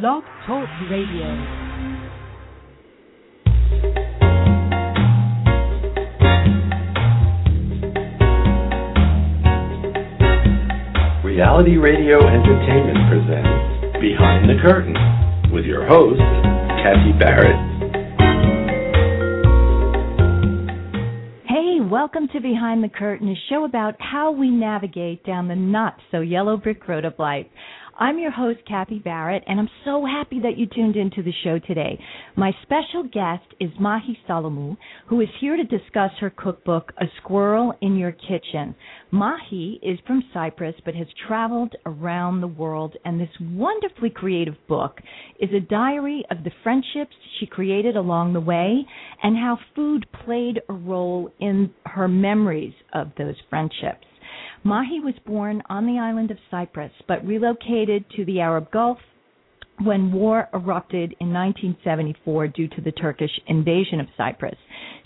Blog Talk Radio. Reality Radio Entertainment presents Behind the Curtain with your host, Kathy Barrett. Hey, welcome to Behind the Curtain, a show about how we navigate down the not so yellow brick road of life. I'm your host, Kathy Barrett, and I'm so happy that you tuned into the show today. My special guest is Mahi Solomou, who is here to discuss her cookbook, A Squirrel in Your Kitchen. Mahi is from Cyprus but has traveled around the world, and this wonderfully creative book is a diary of the friendships she created along the way and how food played a role in her memories of those friendships. Mahi was born on the island of Cyprus but relocated to the Arab Gulf when war erupted in 1974 due to the Turkish invasion of Cyprus.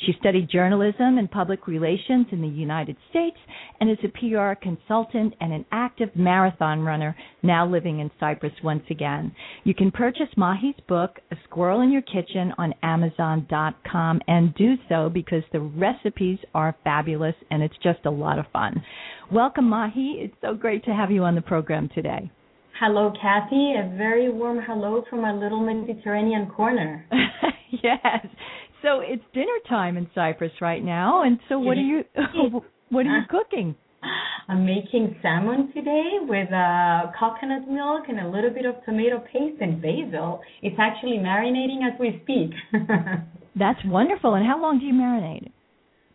She studied journalism and public relations in the United States and is a PR consultant and an active marathon runner now living in Cyprus once again. You can purchase Mahi's book, A Squirrel in Your Kitchen, on Amazon.com and do so because the recipes are fabulous and it's just a lot of fun. Welcome, Mahi. It's so great to have you on the program today. Hello, Kathy. A very warm hello from our little Mediterranean corner. yes. So it's dinner time in Cyprus right now, and so what are you what are you cooking? I'm making salmon today with uh, coconut milk and a little bit of tomato paste and basil. It's actually marinating as we speak. That's wonderful. And how long do you marinate?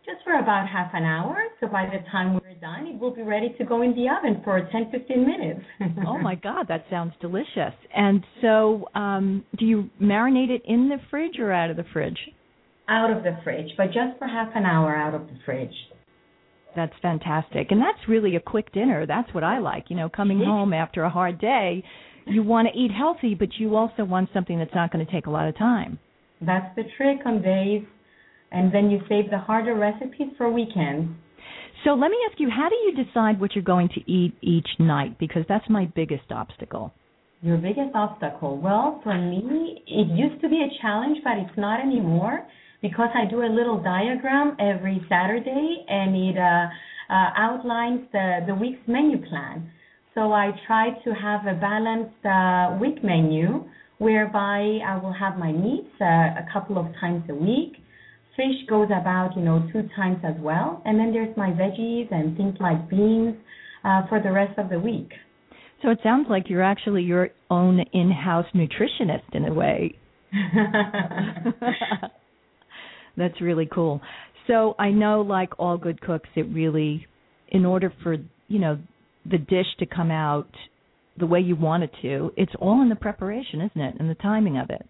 Just for about half an hour. So by the time we're done, it will be ready to go in the oven for 10, 15 minutes. oh my God, that sounds delicious. And so, um, do you marinate it in the fridge or out of the fridge? Out of the fridge, but just for half an hour out of the fridge. That's fantastic. And that's really a quick dinner. That's what I like. You know, coming home after a hard day, you want to eat healthy, but you also want something that's not going to take a lot of time. That's the trick on days. And then you save the harder recipes for weekends. So let me ask you, how do you decide what you're going to eat each night? Because that's my biggest obstacle. Your biggest obstacle? Well, for me, it used to be a challenge, but it's not anymore because I do a little diagram every Saturday and it uh, uh, outlines the, the week's menu plan. So I try to have a balanced uh, week menu whereby I will have my meats uh, a couple of times a week. Fish goes about, you know, two times as well. And then there's my veggies and things like beans uh, for the rest of the week. So it sounds like you're actually your own in-house nutritionist in a way. That's really cool. So I know, like all good cooks, it really, in order for you know the dish to come out the way you want it to, it's all in the preparation, isn't it, and the timing of it.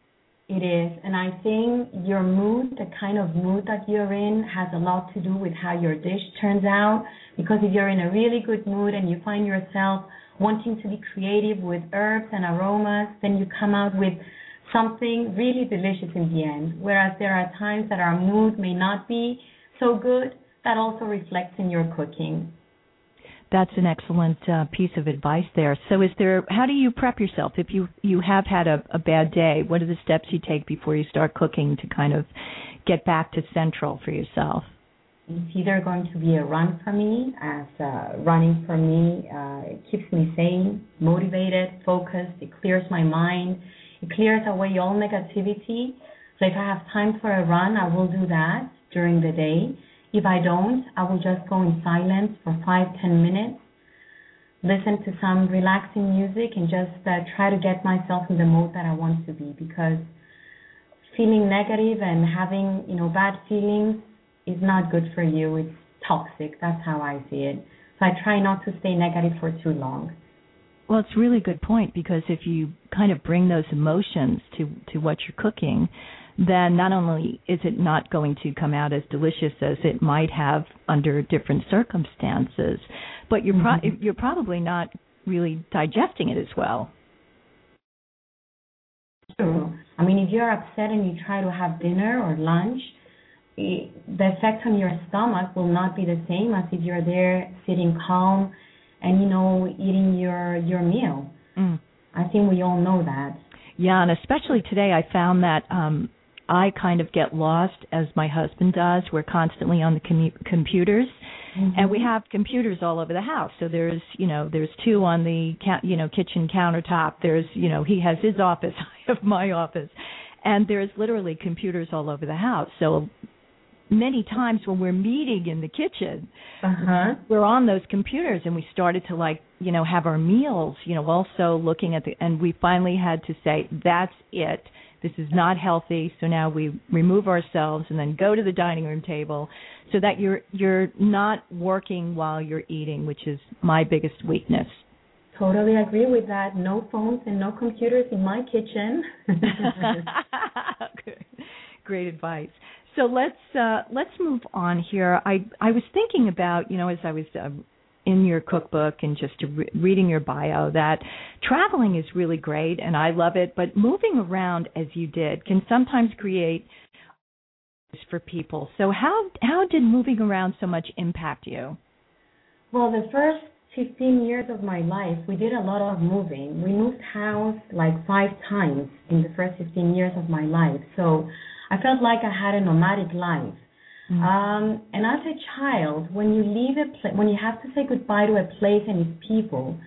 It is, and I think your mood, the kind of mood that you're in, has a lot to do with how your dish turns out. Because if you're in a really good mood and you find yourself wanting to be creative with herbs and aromas, then you come out with something really delicious in the end. Whereas there are times that our mood may not be so good, that also reflects in your cooking. That's an excellent uh, piece of advice there. So, is there? How do you prep yourself if you you have had a, a bad day? What are the steps you take before you start cooking to kind of get back to central for yourself? It's either going to be a run for me, as uh, running for me uh, it keeps me sane, motivated, focused. It clears my mind it clears away all negativity. So if I have time for a run, I will do that during the day. If I don't, I will just go in silence for five, ten minutes, listen to some relaxing music, and just uh, try to get myself in the mode that I want to be. Because feeling negative and having you know bad feelings is not good for you. It's toxic. That's how I see it. So I try not to stay negative for too long. Well, it's a really good point because if you kind of bring those emotions to to what you're cooking, then not only is it not going to come out as delicious as it might have under different circumstances, but you're pro- mm-hmm. you're probably not really digesting it as well. True. I mean, if you're upset and you try to have dinner or lunch, the effect on your stomach will not be the same as if you're there sitting calm and you know eating your your meal. Mm. I think we all know that. Yeah, and especially today, I found that um I kind of get lost as my husband does. We're constantly on the commu- computers, mm-hmm. and we have computers all over the house. So there's, you know, there's two on the, you know, kitchen countertop. There's, you know, he has his office, I have my office, and there's literally computers all over the house. So many times when we're meeting in the kitchen, uh-huh. we're on those computers, and we started to like, you know, have our meals, you know, also looking at the, and we finally had to say, that's it this is not healthy. So now we remove ourselves and then go to the dining room table so that you're you're not working while you're eating, which is my biggest weakness. Totally agree with that. No phones and no computers in my kitchen. Great advice. So let's uh, let's move on here. I I was thinking about you know as I was uh, in your cookbook and just re- reading your bio that traveling is really great and I love it, but moving around as you did can sometimes create for people. So how how did moving around so much impact you? Well, the first 15 years of my life, we did a lot of moving. We moved house like five times in the first 15 years of my life. So I felt like I had a nomadic life. Mm-hmm. Um, and as a child, when you leave a place, when you have to say goodbye to a place and its people,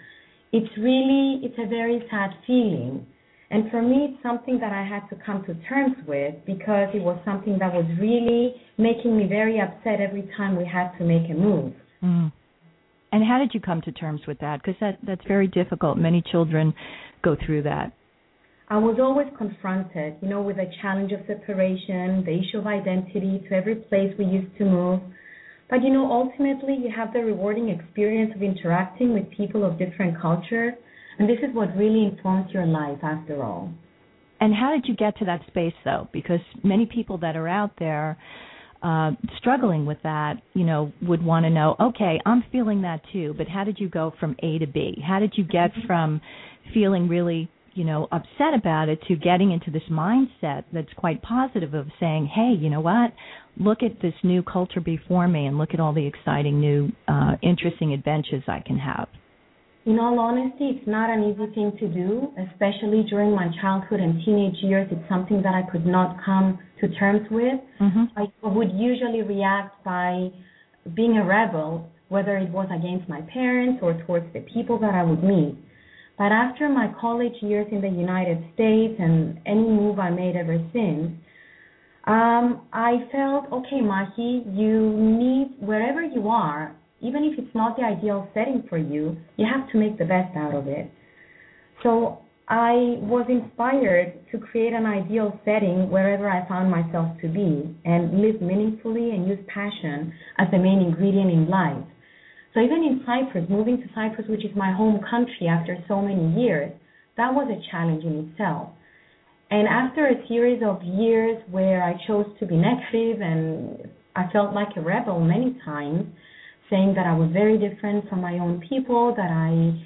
it's really it's a very sad feeling. And for me, it's something that I had to come to terms with because it was something that was really making me very upset every time we had to make a move. Mm. And how did you come to terms with that? Because that that's very difficult. Many children go through that. I was always confronted, you know, with the challenge of separation, the issue of identity to every place we used to move. But you know, ultimately, you have the rewarding experience of interacting with people of different culture, and this is what really informs your life after all. And how did you get to that space, though? Because many people that are out there uh, struggling with that, you know, would want to know, okay, I'm feeling that too, but how did you go from A to B? How did you get mm-hmm. from feeling really you know, upset about it to getting into this mindset that's quite positive of saying, hey, you know what? Look at this new culture before me and look at all the exciting new, uh, interesting adventures I can have. In all honesty, it's not an easy thing to do, especially during my childhood and teenage years. It's something that I could not come to terms with. Mm-hmm. I would usually react by being a rebel, whether it was against my parents or towards the people that I would meet. But after my college years in the United States and any move I made ever since, um, I felt, okay, Mahi, you need, wherever you are, even if it's not the ideal setting for you, you have to make the best out of it. So I was inspired to create an ideal setting wherever I found myself to be and live meaningfully and use passion as the main ingredient in life. So even in Cyprus, moving to Cyprus, which is my home country after so many years, that was a challenge in itself. And after a series of years where I chose to be negative and I felt like a rebel many times, saying that I was very different from my own people, that I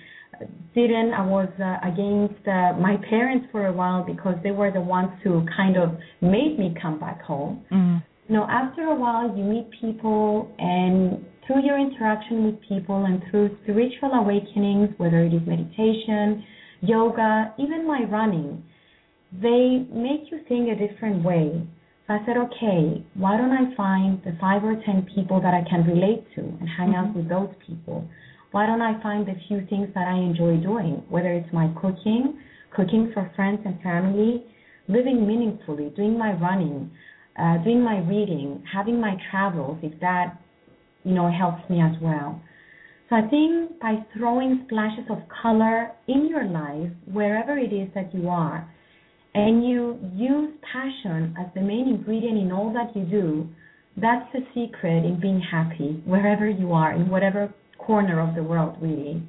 didn't, I was uh, against uh, my parents for a while because they were the ones who kind of made me come back home. Mm. You know, after a while, you meet people and through your interaction with people and through spiritual awakenings, whether it is meditation, yoga, even my running, they make you think a different way. So I said, okay, why don't I find the five or ten people that I can relate to and hang mm-hmm. out with those people? Why don't I find the few things that I enjoy doing, whether it's my cooking, cooking for friends and family, living meaningfully, doing my running, uh, doing my reading, having my travels, if that you know, helps me as well. So I think by throwing splashes of color in your life, wherever it is that you are, and you use passion as the main ingredient in all that you do, that's the secret in being happy wherever you are, in whatever corner of the world, really.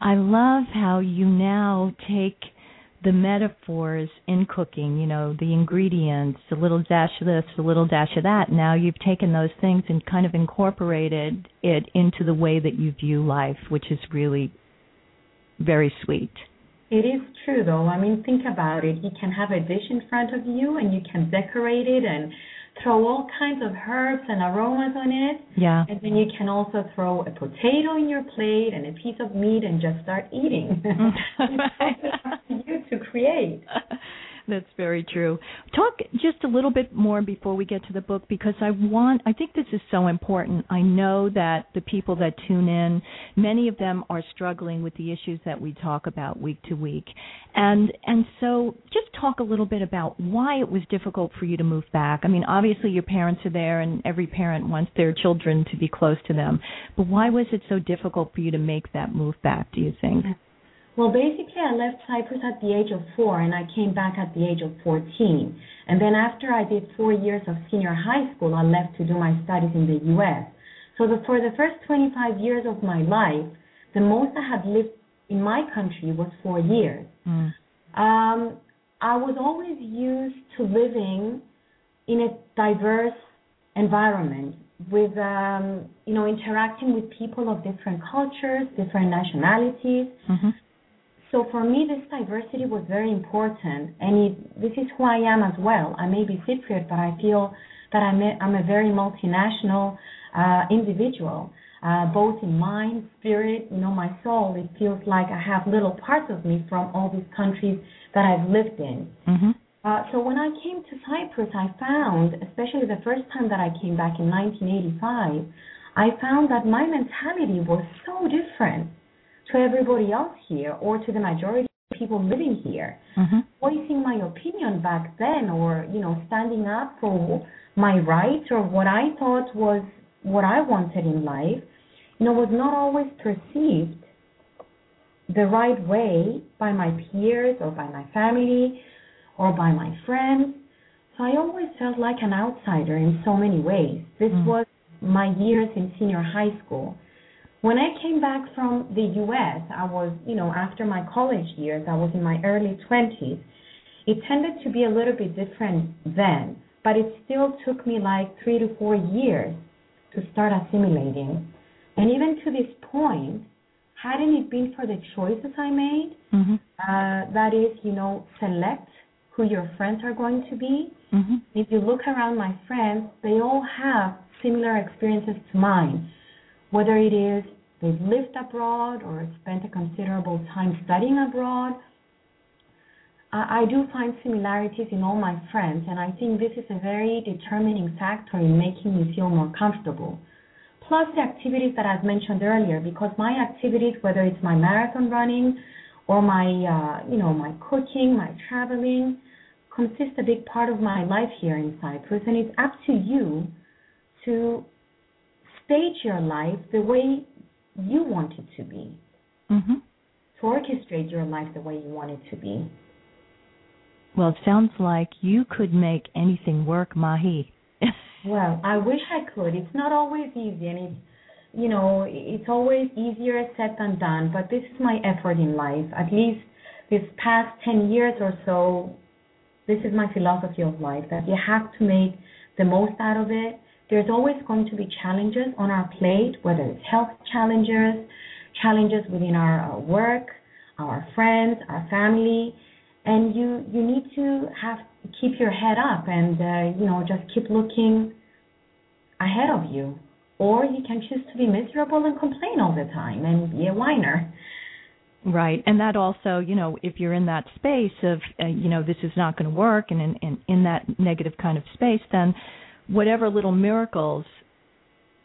I love how you now take the metaphors in cooking, you know, the ingredients, a little dash of this, a little dash of that. Now you've taken those things and kind of incorporated it into the way that you view life, which is really very sweet. It is true though. I mean, think about it. You can have a dish in front of you and you can decorate it and throw all kinds of herbs and aromas on it. Yeah. And then you can also throw a potato in your plate and a piece of meat and just start eating. Mm-hmm. it's up to you to create. That's very true. Talk just a little bit more before we get to the book because I want I think this is so important. I know that the people that tune in, many of them are struggling with the issues that we talk about week to week. And and so just talk a little bit about why it was difficult for you to move back. I mean, obviously your parents are there and every parent wants their children to be close to them. But why was it so difficult for you to make that move back, do you think? Well, basically, I left Cyprus at the age of four, and I came back at the age of 14. And then after I did four years of senior high school, I left to do my studies in the U.S. So the, for the first 25 years of my life, the most I had lived in my country was four years. Mm. Um, I was always used to living in a diverse environment with um, you know interacting with people of different cultures, different nationalities. Mm-hmm. So for me, this diversity was very important, and it, this is who I am as well. I may be Cypriot, but I feel that I'm a, I'm a very multinational uh, individual, uh, both in mind, spirit, you know, my soul. It feels like I have little parts of me from all these countries that I've lived in. Mm-hmm. Uh, so when I came to Cyprus, I found, especially the first time that I came back in 1985, I found that my mentality was so different to everybody else here or to the majority of people living here. Mm-hmm. Voicing my opinion back then or, you know, standing up for my rights or what I thought was what I wanted in life, you know, was not always perceived the right way by my peers or by my family or by my friends. So I always felt like an outsider in so many ways. This mm-hmm. was my years in senior high school. When I came back from the US, I was, you know, after my college years, I was in my early 20s. It tended to be a little bit different then, but it still took me like three to four years to start assimilating. And even to this point, hadn't it been for the choices I made, mm-hmm. uh, that is, you know, select who your friends are going to be. Mm-hmm. If you look around my friends, they all have similar experiences to mine whether it is they've lived abroad or spent a considerable time studying abroad. I, I do find similarities in all my friends, and I think this is a very determining factor in making me feel more comfortable. Plus the activities that I've mentioned earlier, because my activities, whether it's my marathon running or my, uh, you know, my cooking, my traveling, consist a big part of my life here in Cyprus, and it's up to you to stage your life the way you want it to be. Mm-hmm. To orchestrate your life the way you want it to be. Well, it sounds like you could make anything work, Mahi. well, I wish I could. It's not always easy, and it's you know it's always easier said than done. But this is my effort in life. At least this past ten years or so, this is my philosophy of life. That you have to make the most out of it there's always going to be challenges on our plate, whether it's health challenges, challenges within our work, our friends, our family, and you you need to have keep your head up and uh, you know just keep looking ahead of you, or you can choose to be miserable and complain all the time and be a whiner. Right, and that also, you know, if you're in that space of, uh, you know, this is not going to work, and in, in in that negative kind of space, then whatever little miracles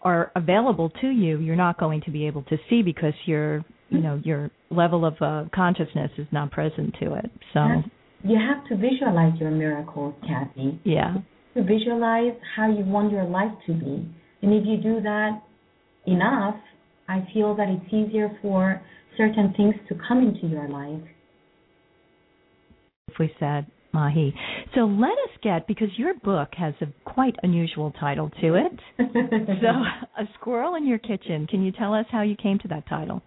are available to you, you're not going to be able to see because your you know your level of uh, consciousness is not present to it. So you have to visualize your miracles, Kathy. Yeah. To visualize how you want your life to be, and if you do that enough, I feel that it's easier for certain things to come into your life. If we said Mahi. So let us get because your book has a quite unusual title to it. so, a squirrel in your kitchen. Can you tell us how you came to that title?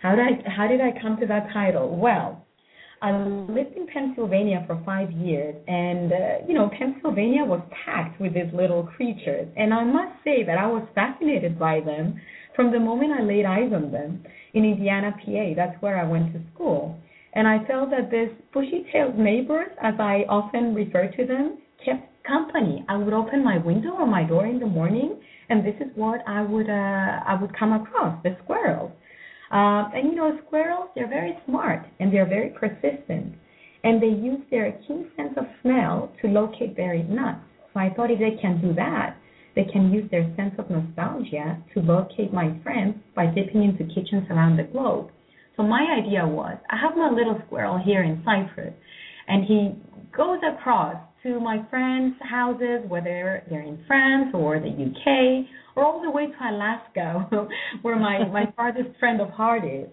How did I how did I come to that title? Well, I lived in Pennsylvania for five years, and uh, you know Pennsylvania was packed with these little creatures, and I must say that I was fascinated by them from the moment I laid eyes on them in Indiana, PA. That's where I went to school. And I felt that these bushy-tailed neighbors, as I often refer to them, kept company. I would open my window or my door in the morning, and this is what I would uh, I would come across the squirrels. Uh, and you know, squirrels they're very smart and they're very persistent. and they use their keen sense of smell to locate buried nuts. So I thought if they can do that, they can use their sense of nostalgia to locate my friends by dipping into kitchens around the globe. So my idea was I have my little squirrel here in Cyprus, and he goes across to my friends' houses, whether they're in France or the UK, or all the way to Alaska, where my, my farthest friend of heart is.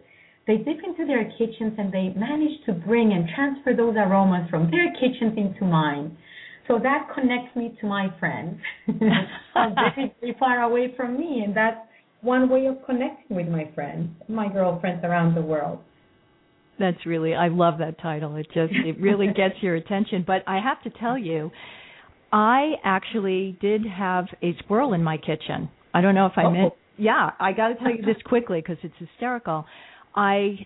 They dip into their kitchens and they manage to bring and transfer those aromas from their kitchens into mine. So that connects me to my friends, very, very far away from me, and that's one way of connecting with my friends, my girlfriends around the world. That's really I love that title. It just it really gets your attention. But I have to tell you, I actually did have a squirrel in my kitchen. I don't know if I oh. meant yeah, I got to tell you this quickly because it's hysterical. I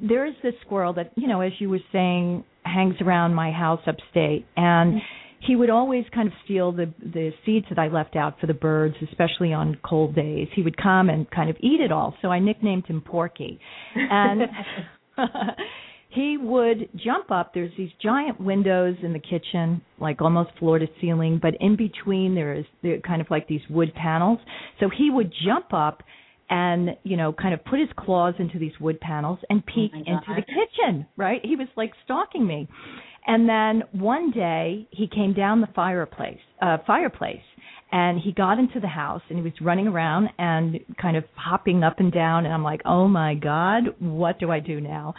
there is this squirrel that, you know, as you were saying, hangs around my house upstate and mm-hmm. he would always kind of steal the the seeds that I left out for the birds, especially on cold days. He would come and kind of eat it all. So I nicknamed him Porky. And he would jump up. There's these giant windows in the kitchen, like almost floor to ceiling, but in between there is there kind of like these wood panels. So he would jump up and you know kind of put his claws into these wood panels and oh peek oh into the kitchen right he was like stalking me and then one day he came down the fireplace uh fireplace and he got into the house and he was running around and kind of hopping up and down and I'm like, "Oh my god, what do I do now?"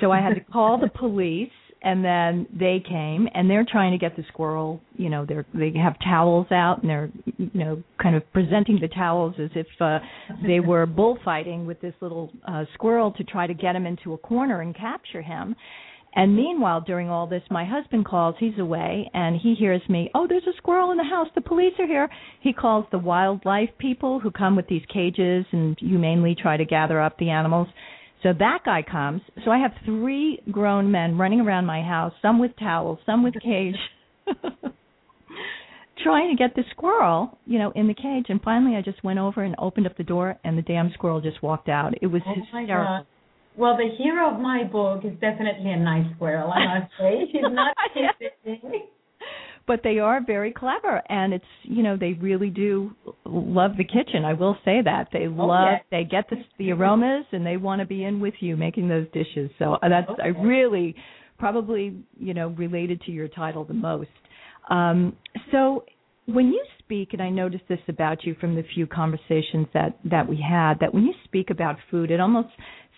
So I had to call the police and then they came and they're trying to get the squirrel you know they're they have towels out and they're you know kind of presenting the towels as if uh they were bullfighting with this little uh squirrel to try to get him into a corner and capture him and meanwhile, during all this, my husband calls. He's away, and he hears me. Oh, there's a squirrel in the house. The police are here. He calls the wildlife people who come with these cages and humanely try to gather up the animals. So that guy comes. So I have three grown men running around my house, some with towels, some with cage, trying to get the squirrel, you know, in the cage. And finally, I just went over and opened up the door, and the damn squirrel just walked out. It was oh hysterical. Well, the hero of my book is definitely a nice squirrel, I must say. She's not interesting. but they are very clever and it's you know they really do love the kitchen i will say that they oh, love yes. they get the the aromas and they want to be in with you making those dishes so uh, that's okay. i really probably you know related to your title the most um so when you speak and i noticed this about you from the few conversations that that we had that when you speak about food it almost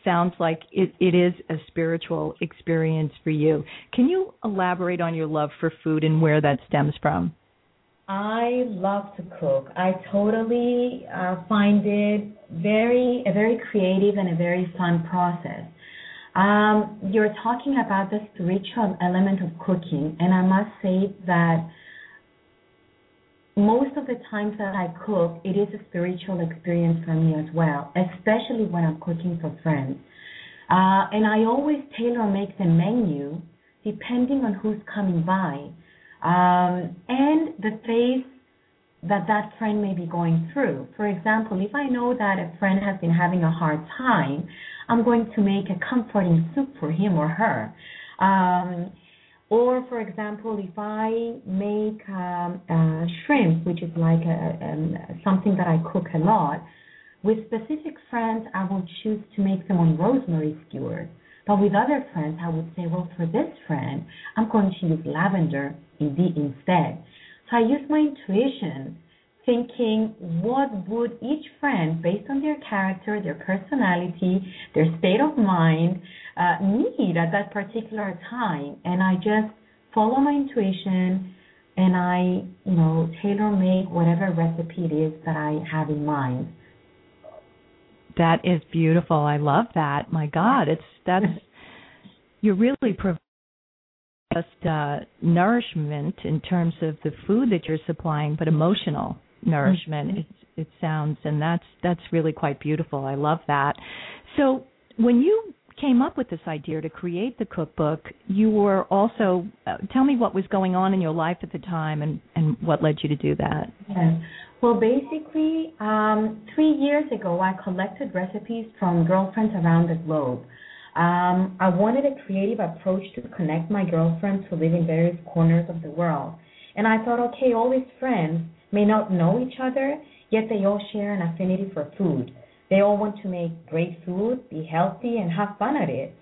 sounds like it, it is a spiritual experience for you. Can you elaborate on your love for food and where that stems from? I love to cook. I totally uh, find it very a very creative and a very fun process. Um, you're talking about the spiritual element of cooking, and I must say that most of the times that I cook, it is a spiritual experience for me as well, especially when I'm cooking for friends. Uh, and I always tailor make the menu depending on who's coming by um, and the phase that that friend may be going through. For example, if I know that a friend has been having a hard time, I'm going to make a comforting soup for him or her. Um, or, for example, if I make um, uh, shrimp, which is like a, um, something that I cook a lot, with specific friends, I will choose to make them on rosemary skewers. But with other friends, I would say, well, for this friend, I'm going to use lavender instead. So I use my intuition, thinking what would each friend, based on their character, their personality, their state of mind, uh, need at that particular time, and I just follow my intuition and I, you know, tailor make whatever recipe it is that I have in mind. That is beautiful. I love that. My God, it's that's you're really providing just uh, nourishment in terms of the food that you're supplying, but emotional nourishment. Mm-hmm. It, it sounds, and that's that's really quite beautiful. I love that. So when you came up with this idea to create the cookbook, you were also uh, tell me what was going on in your life at the time and and what led you to do that. Well, basically, um, three years ago, I collected recipes from girlfriends around the globe. Um, I wanted a creative approach to connect my girlfriends who live in various corners of the world. And I thought, okay, all these friends may not know each other, yet they all share an affinity for food. They all want to make great food, be healthy, and have fun at it.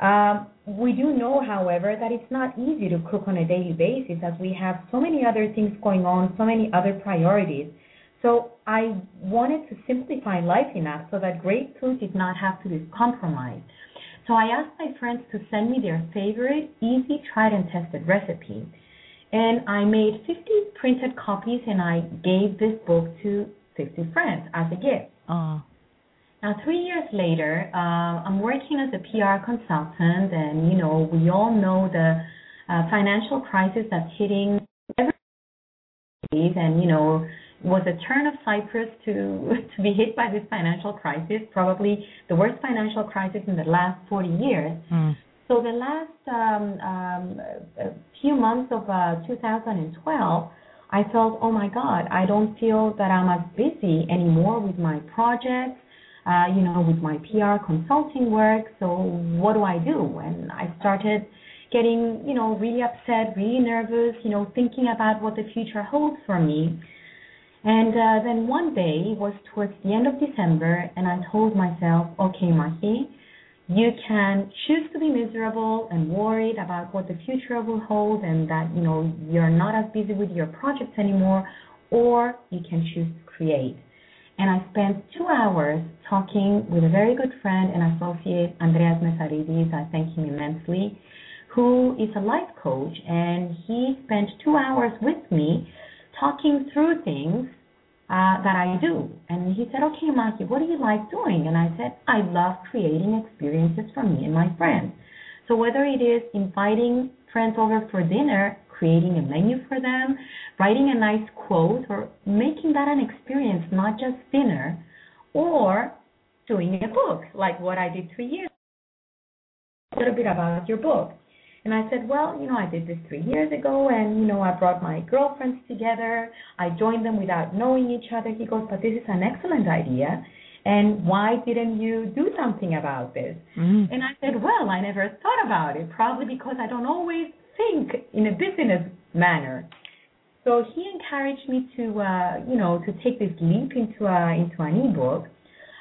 Um, we do know, however, that it's not easy to cook on a daily basis as we have so many other things going on, so many other priorities. So I wanted to simplify life enough so that great food did not have to be compromised. So I asked my friends to send me their favorite, easy, tried and tested recipe. And I made 50 printed copies and I gave this book to 50 friends as a gift. Oh. Now, three years later, uh, I'm working as a PR consultant, and you know, we all know the uh, financial crisis that's hitting every and you know, was a turn of Cyprus to to be hit by this financial crisis, probably the worst financial crisis in the last 40 years. Mm. So the last um, um, few months of uh, 2012, I felt, oh my God, I don't feel that I'm as busy anymore with my projects, uh, you know, with my PR consulting work. So what do I do? And I started getting, you know, really upset, really nervous, you know, thinking about what the future holds for me. And uh, then one day it was towards the end of December, and I told myself, okay, Mahi, you can choose to be miserable and worried about what the future will hold and that you know you're not as busy with your projects anymore or you can choose to create. And i spent two hours talking with a very good friend and associate andreas mesaridis i thank him immensely who is a life coach and he spent two hours with me talking through things uh, that I do. And he said, Okay, Mahi, what do you like doing? And I said, I love creating experiences for me and my friends. So whether it is inviting friends over for dinner, creating a menu for them, writing a nice quote, or making that an experience, not just dinner, or doing a book like what I did three years. A little bit about your book. And I said, well, you know, I did this three years ago, and you know, I brought my girlfriends together. I joined them without knowing each other. He goes, but this is an excellent idea. And why didn't you do something about this? Mm. And I said, well, I never thought about it, probably because I don't always think in a business manner. So he encouraged me to, uh, you know, to take this leap into a, into an ebook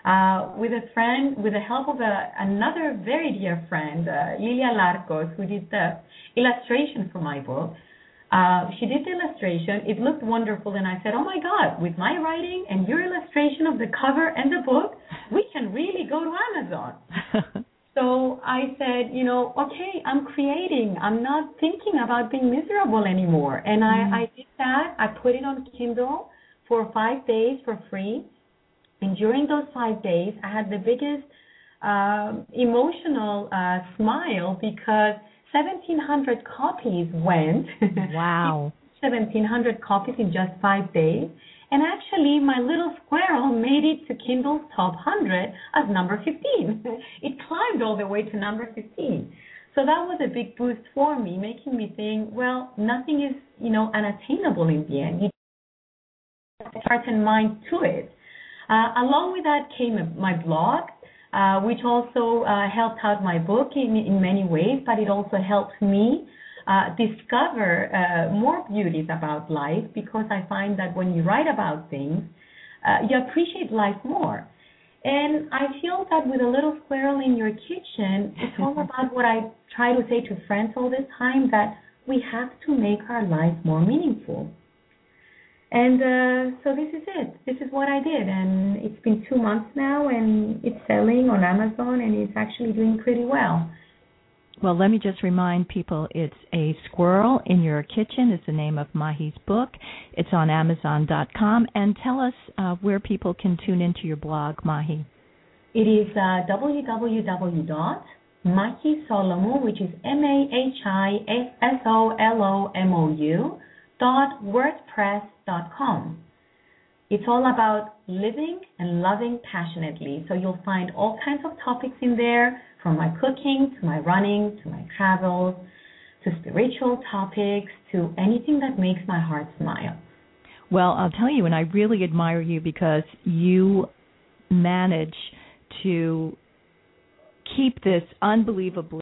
uh, with a friend, with the help of a, another very dear friend, uh, Lilia Larcos, who did the illustration for my book. Uh, she did the illustration. It looked wonderful, and I said, "Oh my God! With my writing and your illustration of the cover and the book, we can really go to Amazon." so I said, "You know, okay, I'm creating. I'm not thinking about being miserable anymore." And I, Mm. I did that. I put it on Kindle for five days for free. And during those five days, I had the biggest um, emotional uh, smile because 1,700 copies went. wow. 1,700 copies in just five days. And actually, my little squirrel made it to Kindle's top 100 as number 15. it climbed all the way to number 15. So that was a big boost for me, making me think, well, nothing is, you know, unattainable in the end. You have a certain mind to it. Uh, along with that came my blog, uh, which also uh, helped out my book in, in many ways, but it also helped me uh, discover uh, more beauties about life because I find that when you write about things, uh, you appreciate life more. And I feel that with a little squirrel in your kitchen, it's all about what I try to say to friends all the time that we have to make our life more meaningful. And uh, so this is it. This is what I did, and it's been two months now, and it's selling on Amazon, and it's actually doing pretty well. Well, let me just remind people it's A Squirrel in Your Kitchen is the name of Mahi's book. It's on Amazon.com. And tell us uh, where people can tune into your blog, Mahi. It is uh, www.mahisolomou, which is M-A-H-I-S-O-L-O-M-O-U, dot wordpress.com. It's all about living and loving passionately. So you'll find all kinds of topics in there, from my cooking to my running to my travels to spiritual topics to anything that makes my heart smile. Well, I'll tell you, and I really admire you because you manage to keep this unbelievably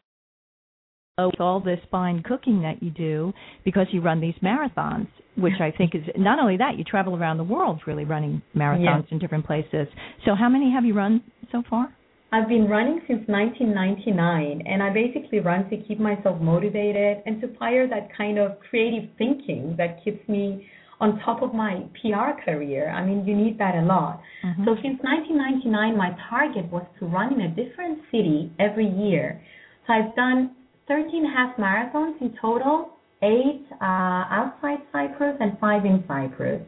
with all this fine cooking that you do because you run these marathons, which I think is not only that you travel around the world really running marathons Yes. in different places. So how many have you run so far? I've been running since 1999, and I basically run to keep myself motivated and to fire that kind of creative thinking that keeps me on top of my PR career. I mean, you need that a lot. Mhm. So since 1999, my target was to run in a different city every year. So I've done 13 half marathons in total, eight uh, outside Cyprus and five in Cyprus.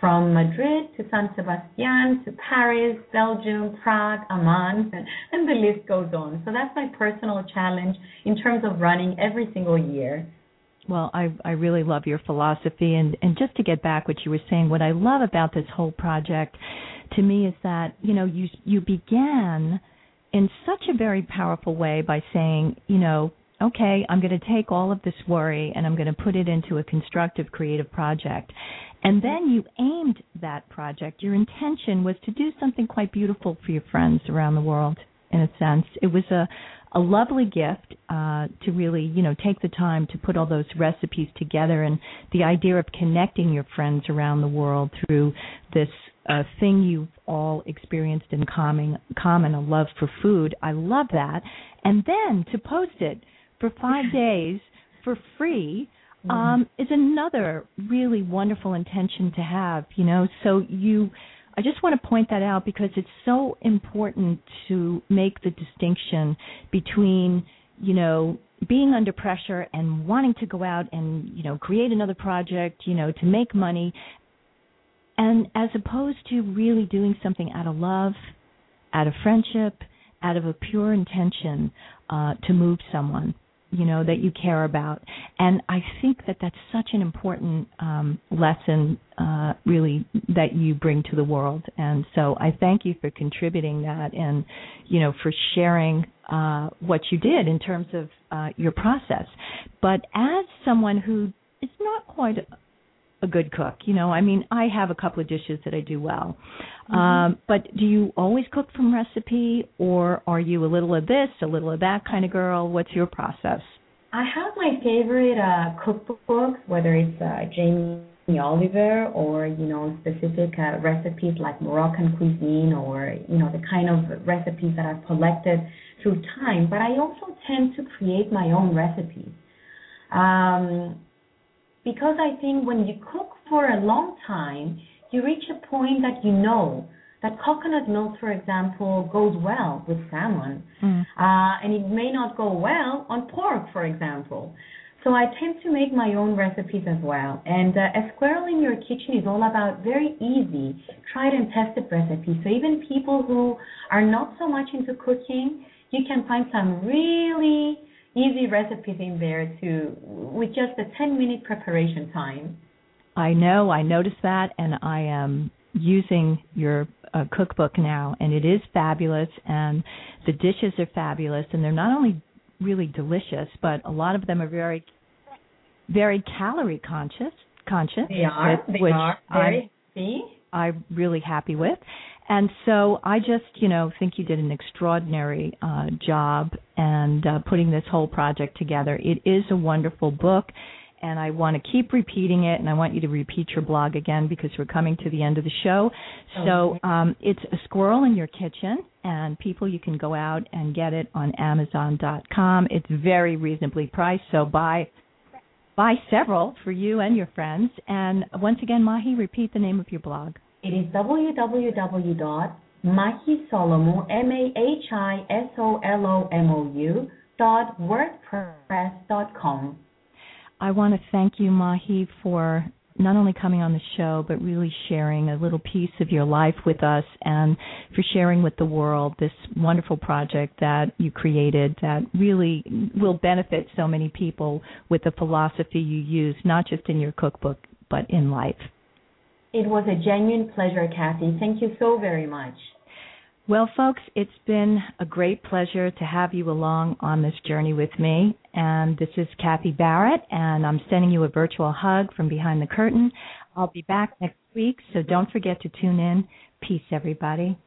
From Madrid to San Sebastian to Paris, Belgium, Prague, Amman, and, the list goes on. So that's my personal challenge in terms of running every single year. Well, I I really love your philosophy and and just to get back what you were saying, what I love about this whole project to me is that, you know, you you began in such a very powerful way by saying, you know, okay, I'm going to take all of this worry and I'm going to put it into a constructive creative project. And then you aimed that project. Your intention was to do something quite beautiful for your friends around the world in a sense. It was a a lovely gift uh, to really, you know, take the time to put all those recipes together, and the idea of connecting your friends around the world through this uh, thing you've all experienced in common, common a love for food. I love that, and then to post it for five days for free um, is another really wonderful intention to have. You know, so you I just want to point that out because it's so important to make the distinction between, you know, being under pressure and wanting to go out and, you know, create another project, you know, to make money and as opposed to really doing something out of love, out of friendship, out of a pure intention uh to move someone you know that you care about. And i think that that's such an important um lesson uh really that you bring to the world. And so i thank you for contributing that and you know for sharing uh what you did in terms of uh your process. But as someone who is not quite a, good cook you know? I mean i have a couple of dishes that i do well. Um but do you always cook from recipe or are you a little of this a little of that kind of girl? What's your process? I have my favorite uh, cookbooks, whether it's uh, Jamie Oliver or you know specific uh, recipes like Moroccan cuisine or you know the kind of recipes that I've collected through time. But I also tend to create my own recipes. Um, because I think when you cook for a long time, you reach a point that you know that coconut milk, for example, goes well with salmon, Mm. uh, and it may not go well on pork, for example. So I tend to make my own recipes as well. And uh, a squirrel in your kitchen is all about very easy, tried and tested recipes. So even people who are not so much into cooking, you can find some really easy recipes in there too, with just a 10 minute preparation time. I know, I noticed that, and I am using your uh, cookbook now, and it is fabulous, and the dishes are fabulous, and they're not only really delicious, but a lot of them are very, very calorie conscious. Conscious, They are, with- they which are I'm, see? I'm really happy with. And so I just, you know, think you did an extraordinary uh, job and uh, putting this whole project together. It is a wonderful book, and I want to keep repeating it, and I want you to repeat your blog again because we're coming to the end of the show. So um, it's a squirrel in your kitchen, and people you can go out and get it on Amazon.com. It's very reasonably priced, so buy buy several for you and your friends. And once again, Mahi, repeat the name of your blog. It is www.mahisolomou, M-A-H-I-S-O-L-O-M-O-U dot wordpress dot com. I want to thank you, Mahi, for not only coming on the show, but really sharing a little piece of your life with us and for sharing with the world this wonderful project that you created that really will benefit so many people with the philosophy you use, not just in your cookbook, but in life. It was a genuine pleasure, Kathy. Thank you so very much. Well, folks, it's been a great pleasure to have you along on this journey with me. And this is Kathy Barrett, and I'm sending you a virtual hug from behind the curtain. I'll be back next week, so don't forget to tune in. Peace, everybody.